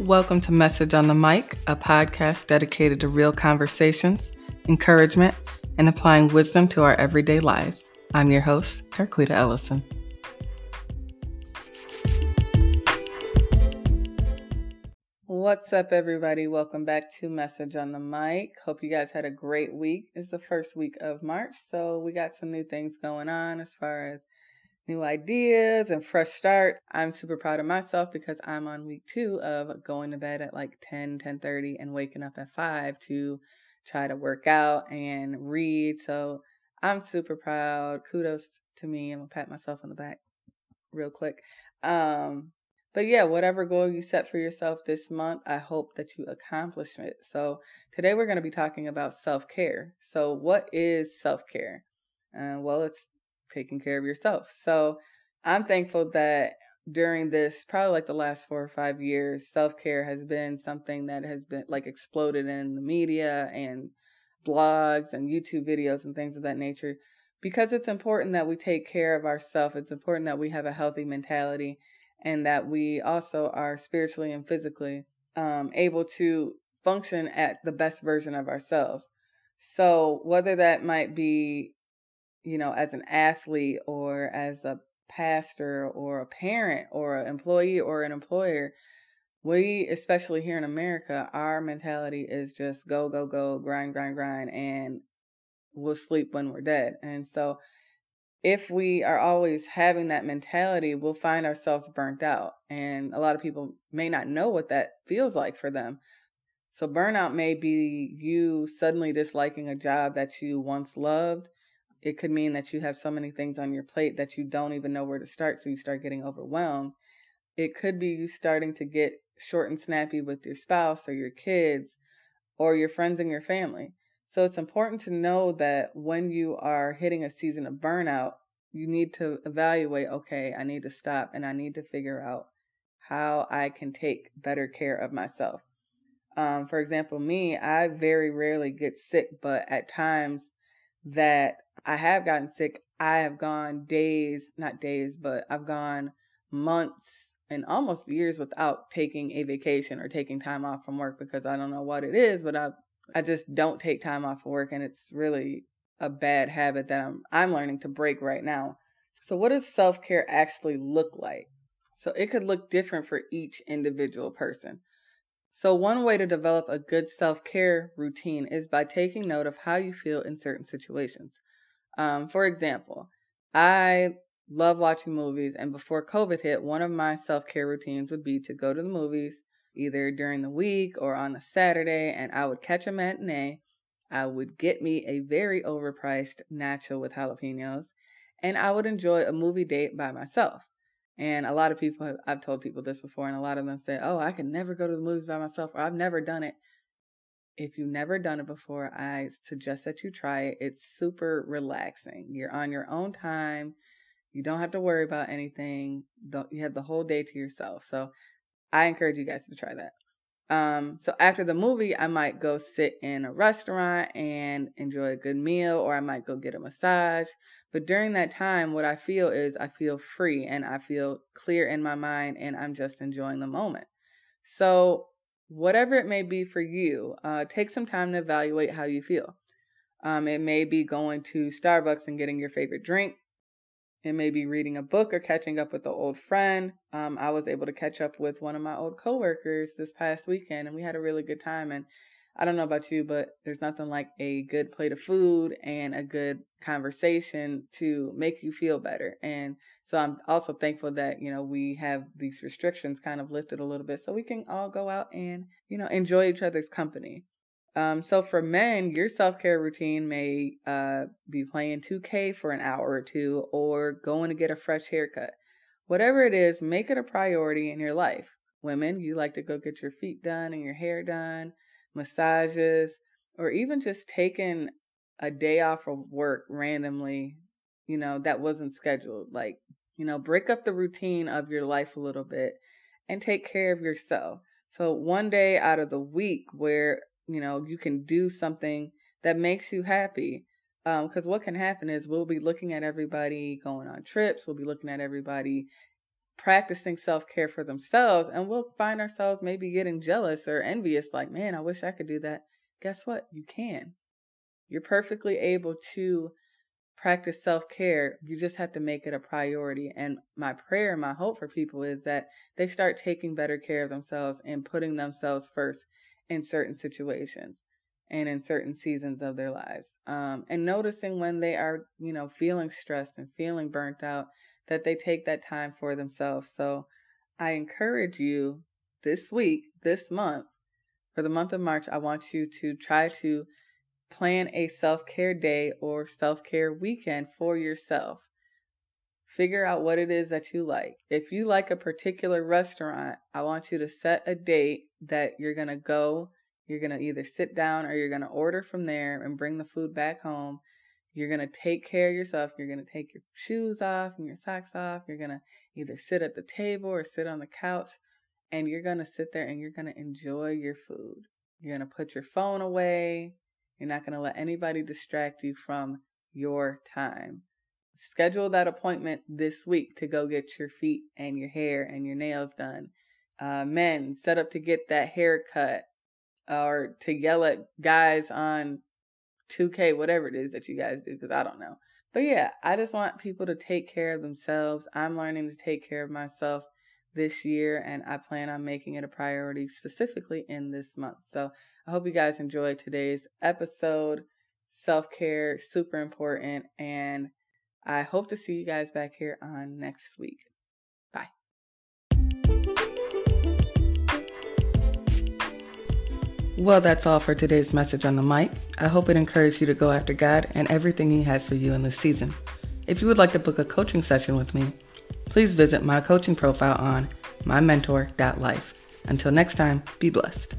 Welcome to Message on the Mic, a podcast dedicated to real conversations, encouragement, and applying wisdom to our everyday lives. I'm your host, Darquita Ellison. What's up, everybody? Welcome back to Message on the Mic. Hope you guys had a great week. It's the first week of March, so we got some new things going on as far as new ideas and fresh starts. I'm super proud of myself because I'm on week two of going to bed at like 10, 10 30 and waking up at 5 to try to work out and read. So I'm super proud. Kudos to me. I'm gonna pat myself on the back real quick. Um, but yeah, whatever goal you set for yourself this month, I hope that you accomplish it. So today we're going to be talking about self care. So, what is self care? Uh, well, it's taking care of yourself. So I'm thankful that during this, probably like the last four or five years, self care has been something that has been like exploded in the media and blogs and YouTube videos and things of that nature because it's important that we take care of ourselves. It's important that we have a healthy mentality and that we also are spiritually and physically um, able to function at the best version of ourselves. So, whether that might be you know, as an athlete or as a pastor or a parent or an employee or an employer, we, especially here in America, our mentality is just go, go, go, grind, grind, grind, and we'll sleep when we're dead. And so, if we are always having that mentality, we'll find ourselves burnt out. And a lot of people may not know what that feels like for them. So, burnout may be you suddenly disliking a job that you once loved it could mean that you have so many things on your plate that you don't even know where to start, so you start getting overwhelmed. It could be you starting to get short and snappy with your spouse or your kids or your friends and your family. So it's important to know that when you are hitting a season of burnout, you need to evaluate okay, I need to stop and I need to figure out how I can take better care of myself. Um, for example, me, I very rarely get sick, but at times that I have gotten sick. I have gone days, not days, but I've gone months and almost years without taking a vacation or taking time off from work because I don't know what it is, but I I just don't take time off of work and it's really a bad habit that I'm I'm learning to break right now. So what does self-care actually look like? So it could look different for each individual person. So, one way to develop a good self care routine is by taking note of how you feel in certain situations. Um, for example, I love watching movies, and before COVID hit, one of my self care routines would be to go to the movies either during the week or on a Saturday, and I would catch a matinee. I would get me a very overpriced nacho with jalapenos, and I would enjoy a movie date by myself. And a lot of people, have, I've told people this before, and a lot of them say, Oh, I can never go to the movies by myself, or I've never done it. If you've never done it before, I suggest that you try it. It's super relaxing. You're on your own time. You don't have to worry about anything. You have the whole day to yourself. So I encourage you guys to try that. Um, so after the movie, I might go sit in a restaurant and enjoy a good meal, or I might go get a massage. But during that time, what I feel is I feel free and I feel clear in my mind, and I'm just enjoying the moment. So, whatever it may be for you, uh, take some time to evaluate how you feel. Um, it may be going to Starbucks and getting your favorite drink. It may be reading a book or catching up with an old friend. Um, I was able to catch up with one of my old coworkers this past weekend, and we had a really good time. And I don't know about you, but there's nothing like a good plate of food and a good conversation to make you feel better. And so I'm also thankful that, you know, we have these restrictions kind of lifted a little bit so we can all go out and, you know, enjoy each other's company. Um, so for men, your self care routine may uh, be playing 2K for an hour or two or going to get a fresh haircut. Whatever it is, make it a priority in your life. Women, you like to go get your feet done and your hair done, massages, or even just taking a day off of work randomly, you know, that wasn't scheduled. Like, you know, break up the routine of your life a little bit and take care of yourself. So, one day out of the week where you know, you can do something that makes you happy. Because um, what can happen is we'll be looking at everybody going on trips, we'll be looking at everybody practicing self care for themselves, and we'll find ourselves maybe getting jealous or envious, like, man, I wish I could do that. Guess what? You can. You're perfectly able to practice self care. You just have to make it a priority. And my prayer, my hope for people is that they start taking better care of themselves and putting themselves first in certain situations and in certain seasons of their lives. Um, and noticing when they are, you know, feeling stressed and feeling burnt out, that they take that time for themselves. So I encourage you this week, this month, for the month of March, I want you to try to plan a self care day or self care weekend for yourself. Figure out what it is that you like. If you like a particular restaurant, I want you to set a date that you're going to go. You're going to either sit down or you're going to order from there and bring the food back home. You're going to take care of yourself. You're going to take your shoes off and your socks off. You're going to either sit at the table or sit on the couch and you're going to sit there and you're going to enjoy your food. You're going to put your phone away. You're not going to let anybody distract you from your time. Schedule that appointment this week to go get your feet and your hair and your nails done. Uh, men, set up to get that haircut or to yell at guys on 2K, whatever it is that you guys do, because I don't know. But yeah, I just want people to take care of themselves. I'm learning to take care of myself this year, and I plan on making it a priority specifically in this month. So I hope you guys enjoyed today's episode. Self care, super important, and I hope to see you guys back here on next week. Bye. Well, that's all for today's message on the mic. I hope it encouraged you to go after God and everything He has for you in this season. If you would like to book a coaching session with me, please visit my coaching profile on mymentor.life. Until next time, be blessed.